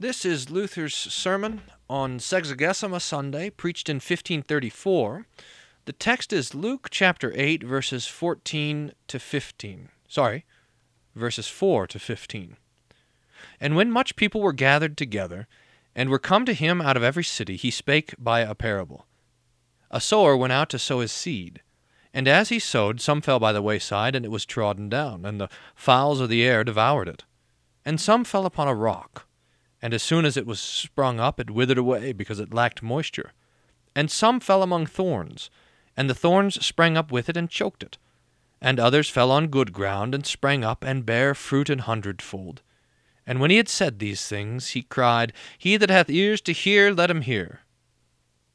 This is Luther's sermon on Sexagesima Sunday, preached in 1534. The text is Luke chapter 8, verses 14 to 15. Sorry, verses 4 to 15. And when much people were gathered together, and were come to him out of every city, he spake by a parable. A sower went out to sow his seed. And as he sowed, some fell by the wayside, and it was trodden down, and the fowls of the air devoured it. And some fell upon a rock and as soon as it was sprung up, it withered away because it lacked moisture. And some fell among thorns, and the thorns sprang up with it and choked it. And others fell on good ground, and sprang up, and bare fruit an hundredfold. And when he had said these things, he cried, He that hath ears to hear, let him hear.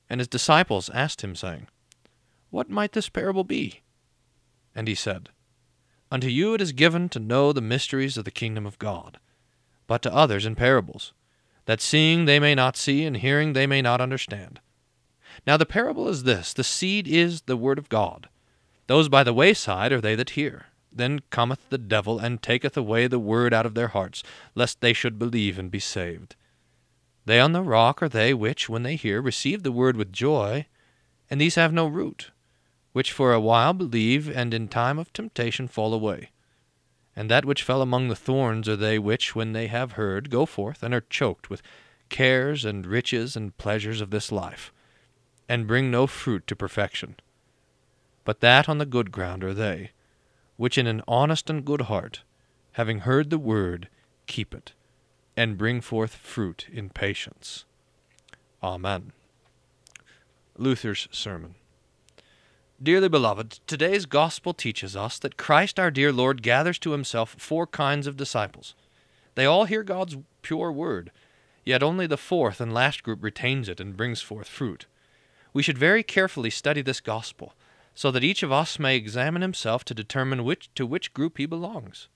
And his disciples asked him, saying, What might this parable be? And he said, Unto you it is given to know the mysteries of the kingdom of God, but to others in parables that seeing they may not see, and hearing they may not understand. Now the parable is this The seed is the word of God. Those by the wayside are they that hear. Then cometh the devil, and taketh away the word out of their hearts, lest they should believe and be saved. They on the rock are they which, when they hear, receive the word with joy, and these have no root, which for a while believe, and in time of temptation fall away. And that which fell among the thorns are they which, when they have heard, go forth and are choked with cares and riches and pleasures of this life, and bring no fruit to perfection. But that on the good ground are they, which in an honest and good heart, having heard the word, keep it, and bring forth fruit in patience. Amen. Luther's Sermon. Dearly beloved, today's gospel teaches us that Christ our dear Lord gathers to himself four kinds of disciples. They all hear God's pure word, yet only the fourth and last group retains it and brings forth fruit. We should very carefully study this gospel, so that each of us may examine himself to determine which to which group he belongs.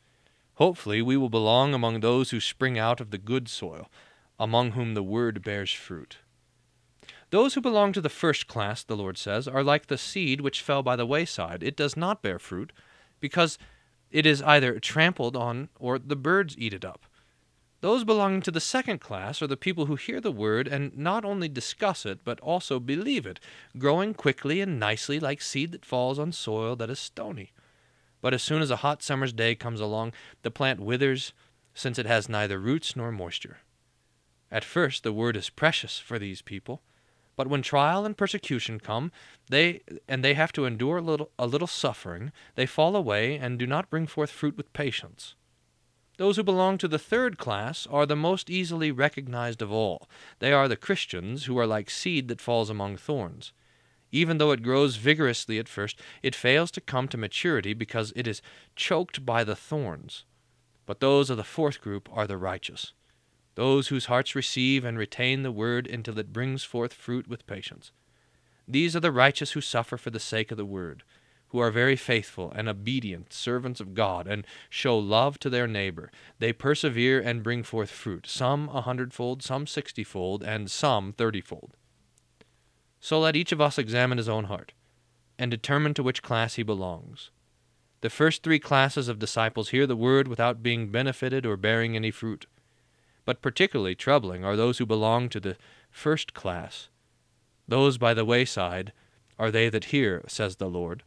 Hopefully, we will belong among those who spring out of the good soil, among whom the word bears fruit. Those who belong to the first class, the Lord says, are like the seed which fell by the wayside. It does not bear fruit, because it is either trampled on or the birds eat it up. Those belonging to the second class are the people who hear the word and not only discuss it, but also believe it, growing quickly and nicely like seed that falls on soil that is stony. But as soon as a hot summer's day comes along, the plant withers, since it has neither roots nor moisture. At first, the word is precious for these people but when trial and persecution come, they and they have to endure a little, a little suffering, they fall away and do not bring forth fruit with patience. Those who belong to the third class are the most easily recognized of all. They are the Christians who are like seed that falls among thorns. Even though it grows vigorously at first, it fails to come to maturity because it is choked by the thorns. But those of the fourth group are the righteous those whose hearts receive and retain the word until it brings forth fruit with patience. These are the righteous who suffer for the sake of the word, who are very faithful and obedient servants of God, and show love to their neighbor. They persevere and bring forth fruit, some a hundredfold, some sixtyfold, and some thirtyfold. So let each of us examine his own heart, and determine to which class he belongs. The first three classes of disciples hear the word without being benefited or bearing any fruit but particularly troubling are those who belong to the first class. Those by the wayside are they that hear, says the Lord.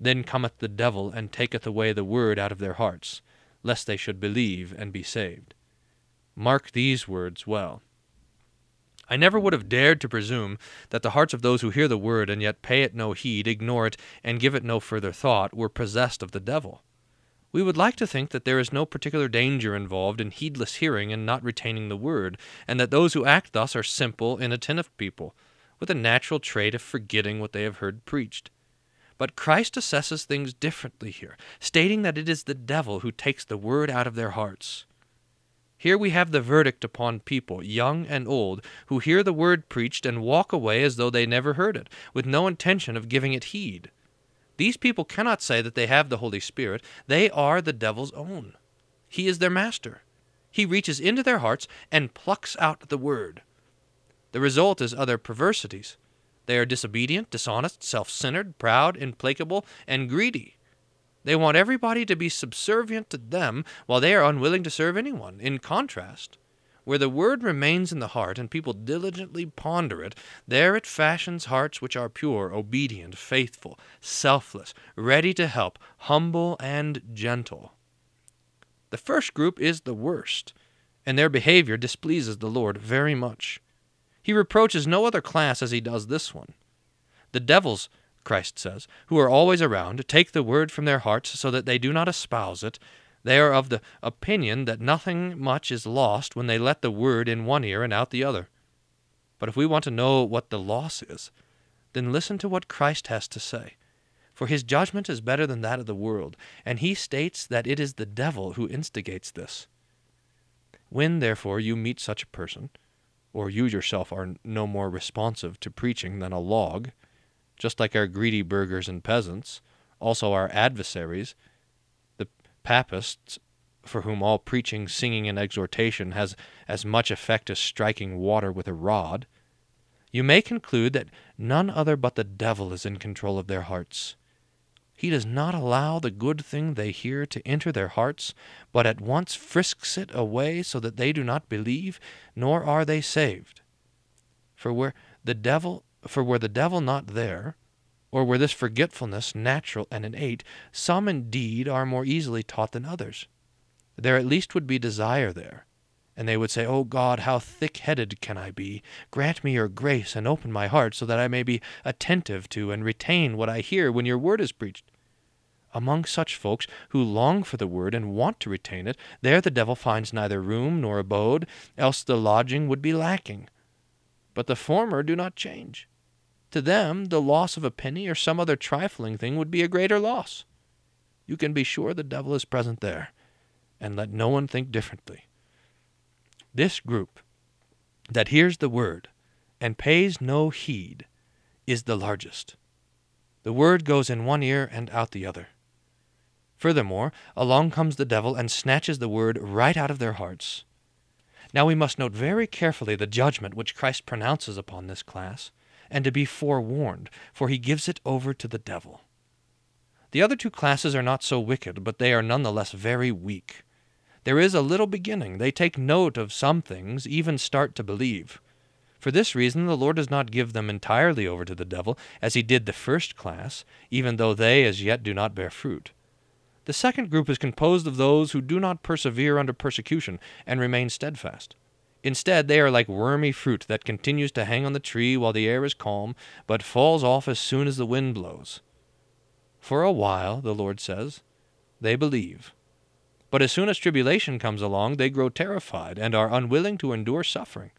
Then cometh the devil and taketh away the word out of their hearts, lest they should believe and be saved. Mark these words well. I never would have dared to presume that the hearts of those who hear the word and yet pay it no heed, ignore it, and give it no further thought, were possessed of the devil. We would like to think that there is no particular danger involved in heedless hearing and not retaining the word, and that those who act thus are simple, inattentive people, with a natural trait of forgetting what they have heard preached. But Christ assesses things differently here, stating that it is the devil who takes the word out of their hearts. Here we have the verdict upon people, young and old, who hear the word preached and walk away as though they never heard it, with no intention of giving it heed. These people cannot say that they have the Holy Spirit. They are the devil's own. He is their master. He reaches into their hearts and plucks out the word. The result is other perversities. They are disobedient, dishonest, self centered, proud, implacable, and greedy. They want everybody to be subservient to them while they are unwilling to serve anyone. In contrast, Where the word remains in the heart and people diligently ponder it, there it fashions hearts which are pure, obedient, faithful, selfless, ready to help, humble, and gentle. The first group is the worst, and their behavior displeases the Lord very much. He reproaches no other class as he does this one. The devils, Christ says, who are always around, take the word from their hearts so that they do not espouse it, they are of the opinion that nothing much is lost when they let the word in one ear and out the other. But if we want to know what the loss is, then listen to what Christ has to say. For his judgment is better than that of the world, and he states that it is the devil who instigates this. When, therefore, you meet such a person, or you yourself are no more responsive to preaching than a log, just like our greedy burghers and peasants, also our adversaries, papists, for whom all preaching, singing, and exhortation has as much effect as striking water with a rod, you may conclude that none other but the devil is in control of their hearts. He does not allow the good thing they hear to enter their hearts, but at once frisks it away so that they do not believe, nor are they saved. For where the devil for were the devil not there, or were this forgetfulness natural and innate, some indeed are more easily taught than others. There at least would be desire there, and they would say, O God, how thick headed can I be? Grant me your grace and open my heart so that I may be attentive to and retain what I hear when your word is preached. Among such folks who long for the word and want to retain it, there the devil finds neither room nor abode, else the lodging would be lacking. But the former do not change. To them, the loss of a penny or some other trifling thing would be a greater loss. You can be sure the devil is present there, and let no one think differently. This group that hears the word and pays no heed is the largest. The word goes in one ear and out the other. Furthermore, along comes the devil and snatches the word right out of their hearts. Now we must note very carefully the judgment which Christ pronounces upon this class and to be forewarned, for he gives it over to the devil. The other two classes are not so wicked, but they are none the less very weak. There is a little beginning. They take note of some things, even start to believe. For this reason, the Lord does not give them entirely over to the devil, as he did the first class, even though they as yet do not bear fruit. The second group is composed of those who do not persevere under persecution and remain steadfast. Instead, they are like wormy fruit that continues to hang on the tree while the air is calm, but falls off as soon as the wind blows. For a while, the Lord says, they believe. But as soon as tribulation comes along, they grow terrified and are unwilling to endure suffering.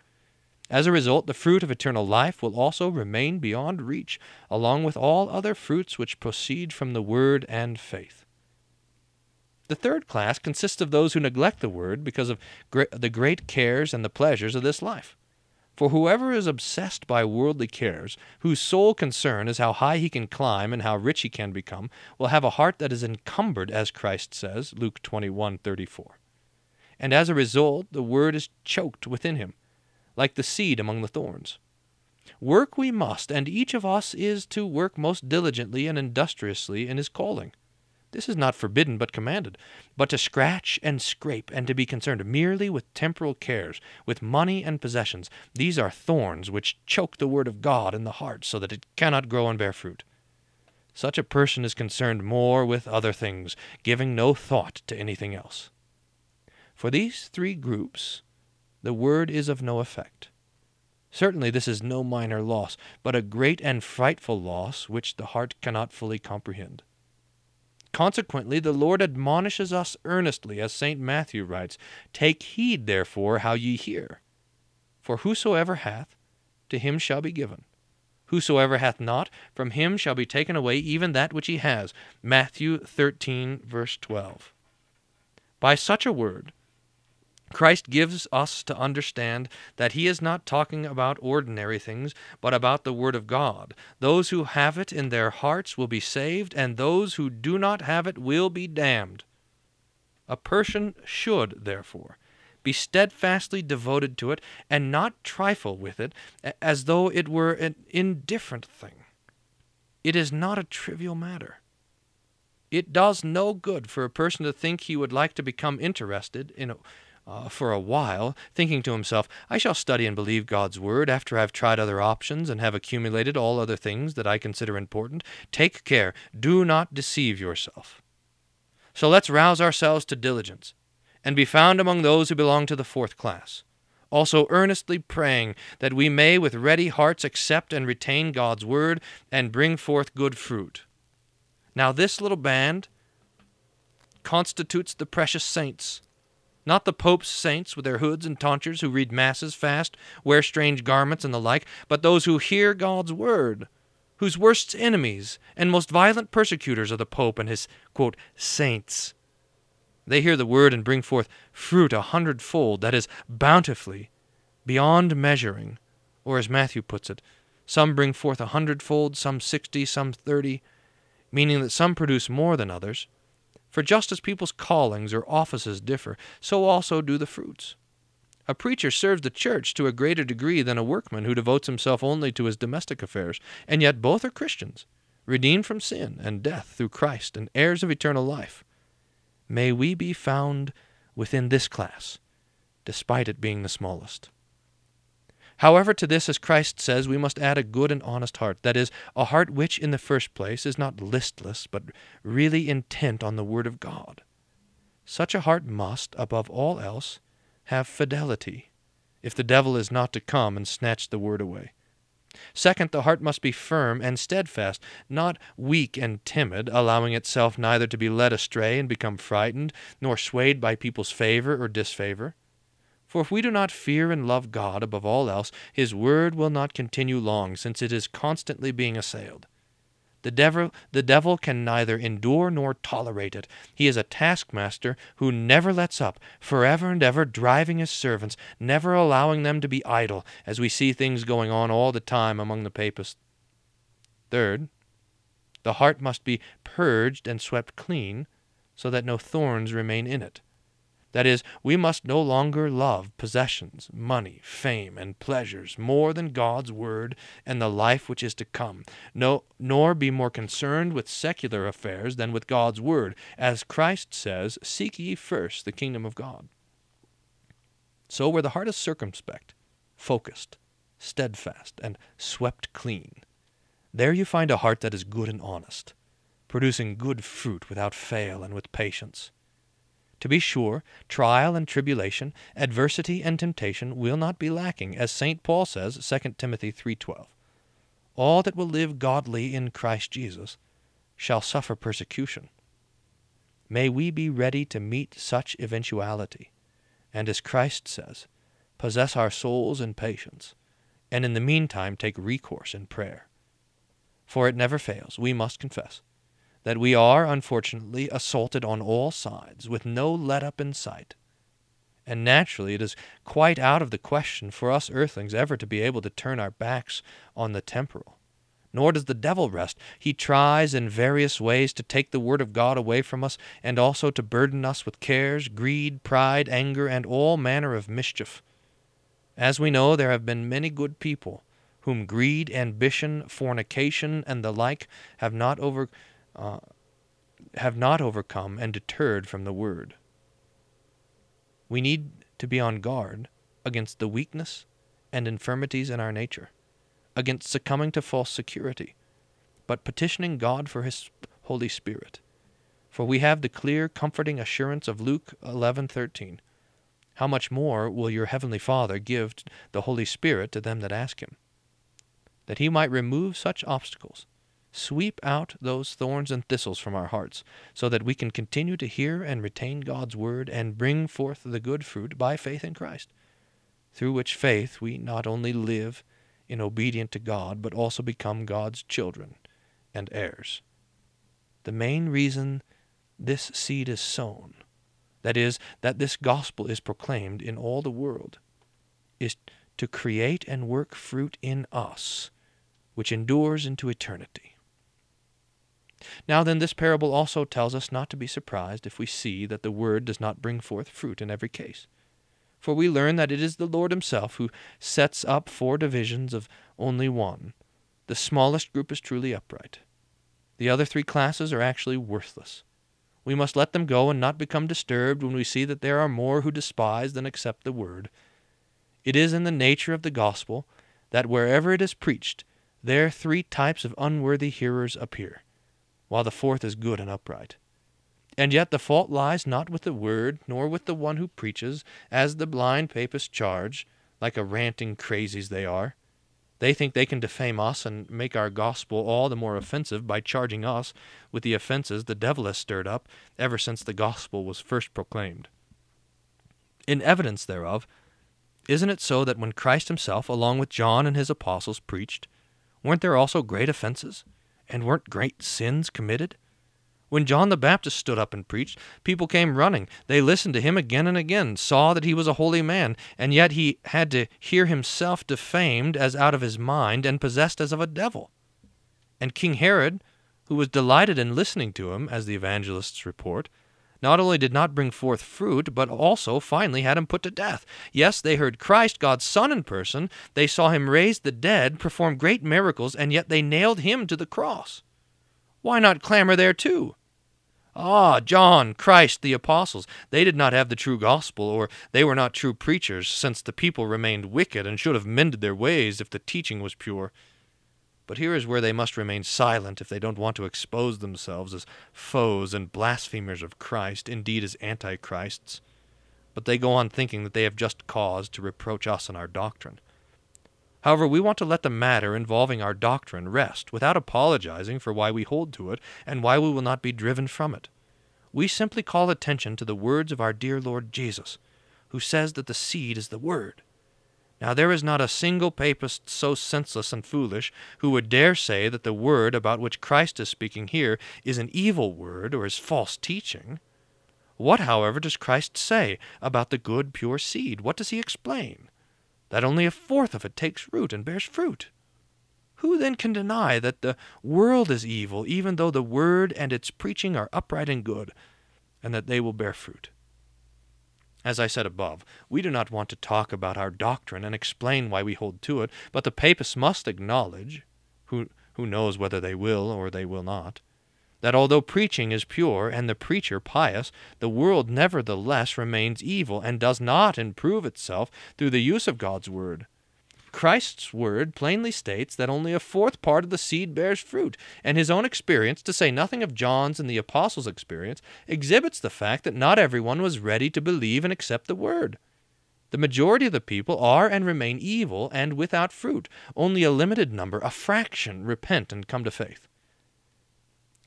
As a result, the fruit of eternal life will also remain beyond reach, along with all other fruits which proceed from the Word and faith. The third class consists of those who neglect the word because of the great cares and the pleasures of this life. For whoever is obsessed by worldly cares, whose sole concern is how high he can climb and how rich he can become, will have a heart that is encumbered, as Christ says, Luke 21:34. And as a result, the word is choked within him, like the seed among the thorns. Work we must, and each of us is to work most diligently and industriously in his calling. This is not forbidden but commanded, but to scratch and scrape and to be concerned merely with temporal cares, with money and possessions, these are thorns which choke the word of God in the heart so that it cannot grow and bear fruit. Such a person is concerned more with other things, giving no thought to anything else. For these three groups, the word is of no effect. Certainly this is no minor loss, but a great and frightful loss which the heart cannot fully comprehend. Consequently, the Lord admonishes us earnestly, as St. Matthew writes, Take heed, therefore, how ye hear. For whosoever hath, to him shall be given. Whosoever hath not, from him shall be taken away even that which he has. Matthew 13, verse 12. By such a word, Christ gives us to understand that he is not talking about ordinary things, but about the Word of God. Those who have it in their hearts will be saved, and those who do not have it will be damned. A person should, therefore, be steadfastly devoted to it, and not trifle with it as though it were an indifferent thing. It is not a trivial matter. It does no good for a person to think he would like to become interested in uh, for a while, thinking to himself, I shall study and believe God's word after I've tried other options and have accumulated all other things that I consider important. Take care. Do not deceive yourself. So let's rouse ourselves to diligence and be found among those who belong to the fourth class. Also, earnestly praying that we may with ready hearts accept and retain God's word and bring forth good fruit. Now, this little band constitutes the precious saints not the Pope's saints with their hoods and tonsures who read masses fast, wear strange garments, and the like, but those who hear God's word, whose worst enemies and most violent persecutors are the Pope and his, quote, saints. They hear the word and bring forth fruit a hundredfold, that is, bountifully, beyond measuring, or as Matthew puts it, some bring forth a hundredfold, some sixty, some thirty, meaning that some produce more than others. For just as people's callings or offices differ, so also do the fruits. A preacher serves the church to a greater degree than a workman who devotes himself only to his domestic affairs, and yet both are Christians, redeemed from sin and death through Christ, and heirs of eternal life. May we be found within this class, despite it being the smallest. However, to this, as Christ says, we must add a good and honest heart, that is, a heart which, in the first place, is not listless, but really intent on the Word of God. Such a heart must, above all else, have fidelity, if the devil is not to come and snatch the Word away. Second, the heart must be firm and steadfast, not weak and timid, allowing itself neither to be led astray and become frightened, nor swayed by people's favor or disfavor. For if we do not fear and love God above all else, his word will not continue long, since it is constantly being assailed. The devil, the devil can neither endure nor tolerate it. He is a taskmaster who never lets up, forever and ever driving his servants, never allowing them to be idle, as we see things going on all the time among the papists. Third, the heart must be purged and swept clean, so that no thorns remain in it. That is, we must no longer love possessions, money, fame, and pleasures more than God's word and the life which is to come, no, nor be more concerned with secular affairs than with God's word, as Christ says, Seek ye first the kingdom of God. So, where the heart is circumspect, focused, steadfast, and swept clean, there you find a heart that is good and honest, producing good fruit without fail and with patience. To be sure, trial and tribulation, adversity and temptation will not be lacking, as St. Paul says, 2 Timothy 3.12. All that will live godly in Christ Jesus shall suffer persecution. May we be ready to meet such eventuality, and as Christ says, possess our souls in patience, and in the meantime take recourse in prayer. For it never fails, we must confess, that we are, unfortunately, assaulted on all sides, with no let up in sight. And naturally, it is quite out of the question for us earthlings ever to be able to turn our backs on the temporal. Nor does the devil rest. He tries in various ways to take the word of God away from us, and also to burden us with cares, greed, pride, anger, and all manner of mischief. As we know, there have been many good people whom greed, ambition, fornication, and the like have not over uh, have not overcome and deterred from the word. We need to be on guard against the weakness and infirmities in our nature, against succumbing to false security, but petitioning God for His Holy Spirit. For we have the clear, comforting assurance of Luke 11:13. How much more will your heavenly Father give the Holy Spirit to them that ask him? That he might remove such obstacles Sweep out those thorns and thistles from our hearts, so that we can continue to hear and retain God's word and bring forth the good fruit by faith in Christ, through which faith we not only live in obedience to God, but also become God's children and heirs. The main reason this seed is sown, that is, that this gospel is proclaimed in all the world, is to create and work fruit in us, which endures into eternity. Now then, this parable also tells us not to be surprised if we see that the word does not bring forth fruit in every case. For we learn that it is the Lord Himself who sets up four divisions of only one. The smallest group is truly upright. The other three classes are actually worthless. We must let them go and not become disturbed when we see that there are more who despise than accept the word. It is in the nature of the gospel that wherever it is preached, there three types of unworthy hearers appear, while the fourth is good and upright. And yet the fault lies not with the word, nor with the one who preaches, as the blind papists charge, like a ranting crazies they are. They think they can defame us and make our gospel all the more offensive by charging us with the offenses the devil has stirred up ever since the gospel was first proclaimed. In evidence thereof, isn't it so that when Christ himself, along with John and his apostles, preached, weren't there also great offenses? And weren't great sins committed? When John the Baptist stood up and preached, people came running. They listened to him again and again, saw that he was a holy man, and yet he had to hear himself defamed as out of his mind and possessed as of a devil. And King Herod, who was delighted in listening to him, as the evangelists report, not only did not bring forth fruit, but also finally had him put to death. Yes, they heard Christ, God's Son, in person. They saw him raise the dead, perform great miracles, and yet they nailed him to the cross. Why not clamor there too? Ah, John, Christ, the apostles, they did not have the true gospel, or they were not true preachers, since the people remained wicked and should have mended their ways if the teaching was pure. But here is where they must remain silent if they don't want to expose themselves as foes and blasphemers of Christ, indeed as antichrists. But they go on thinking that they have just cause to reproach us and our doctrine. However, we want to let the matter involving our doctrine rest without apologizing for why we hold to it and why we will not be driven from it. We simply call attention to the words of our dear Lord Jesus, who says that the seed is the Word. Now, there is not a single papist so senseless and foolish who would dare say that the word about which Christ is speaking here is an evil word or is false teaching. What, however, does Christ say about the good, pure seed? What does he explain? that only a fourth of it takes root and bears fruit. Who then can deny that the world is evil, even though the word and its preaching are upright and good, and that they will bear fruit? As I said above, we do not want to talk about our doctrine and explain why we hold to it, but the papists must acknowledge, who, who knows whether they will or they will not, that although preaching is pure and the preacher pious, the world nevertheless remains evil and does not improve itself through the use of God's word. Christ's word plainly states that only a fourth part of the seed bears fruit, and his own experience, to say nothing of John's and the apostles' experience, exhibits the fact that not everyone was ready to believe and accept the word. The majority of the people are and remain evil and without fruit. Only a limited number, a fraction, repent and come to faith.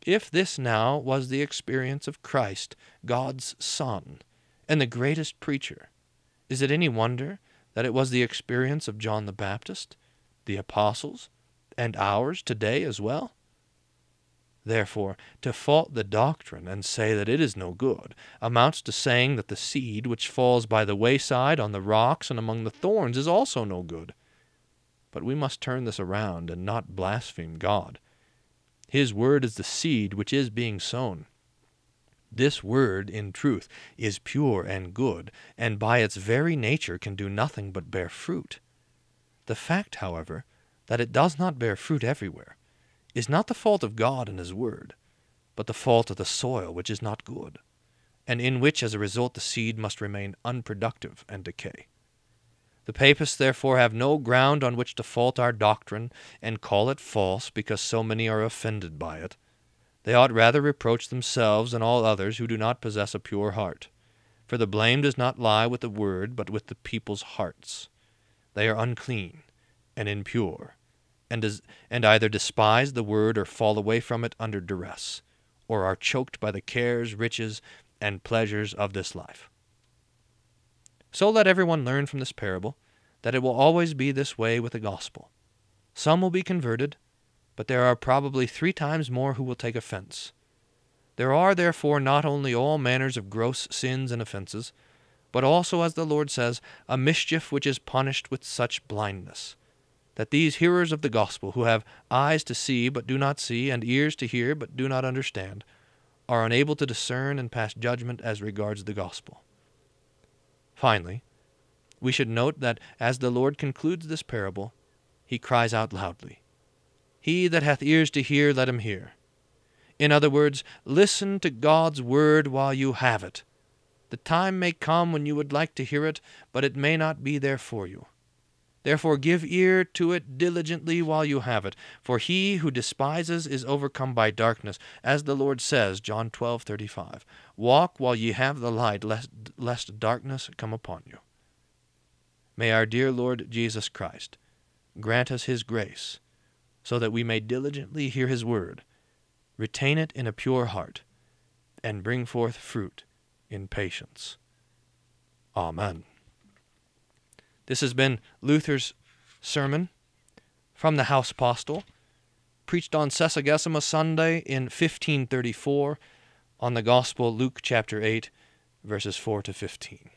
If this now was the experience of Christ, God's Son, and the greatest preacher, is it any wonder that it was the experience of John the Baptist, the apostles, and ours today as well? Therefore, to fault the doctrine and say that it is no good amounts to saying that the seed which falls by the wayside on the rocks and among the thorns is also no good. But we must turn this around and not blaspheme God. His word is the seed which is being sown. This word, in truth, is pure and good, and by its very nature can do nothing but bear fruit. The fact, however, that it does not bear fruit everywhere, is not the fault of God and His word, but the fault of the soil which is not good, and in which as a result the seed must remain unproductive and decay. The papists therefore have no ground on which to fault our doctrine and call it false because so many are offended by it. They ought rather reproach themselves and all others who do not possess a pure heart. For the blame does not lie with the word, but with the people's hearts. They are unclean and impure, and, des- and either despise the word or fall away from it under duress, or are choked by the cares, riches, and pleasures of this life. So let everyone learn from this parable that it will always be this way with the gospel. Some will be converted, but there are probably three times more who will take offense. There are therefore not only all manners of gross sins and offenses, but also, as the Lord says, a mischief which is punished with such blindness, that these hearers of the gospel, who have eyes to see but do not see, and ears to hear but do not understand, are unable to discern and pass judgment as regards the gospel. Finally, we should note that as the Lord concludes this parable, he cries out loudly, He that hath ears to hear, let him hear. In other words, listen to God's word while you have it. The time may come when you would like to hear it, but it may not be there for you. Therefore give ear to it diligently while you have it, for he who despises is overcome by darkness, as the Lord says, John 12:35. Walk while ye have the light, lest, lest darkness come upon you. May our dear Lord Jesus Christ grant us his grace, so that we may diligently hear his word, retain it in a pure heart, and bring forth fruit in patience. Amen. This has been Luther's sermon from the House Postil, preached on Sexagesima Sunday in 1534 on the Gospel Luke chapter 8, verses 4 to 15.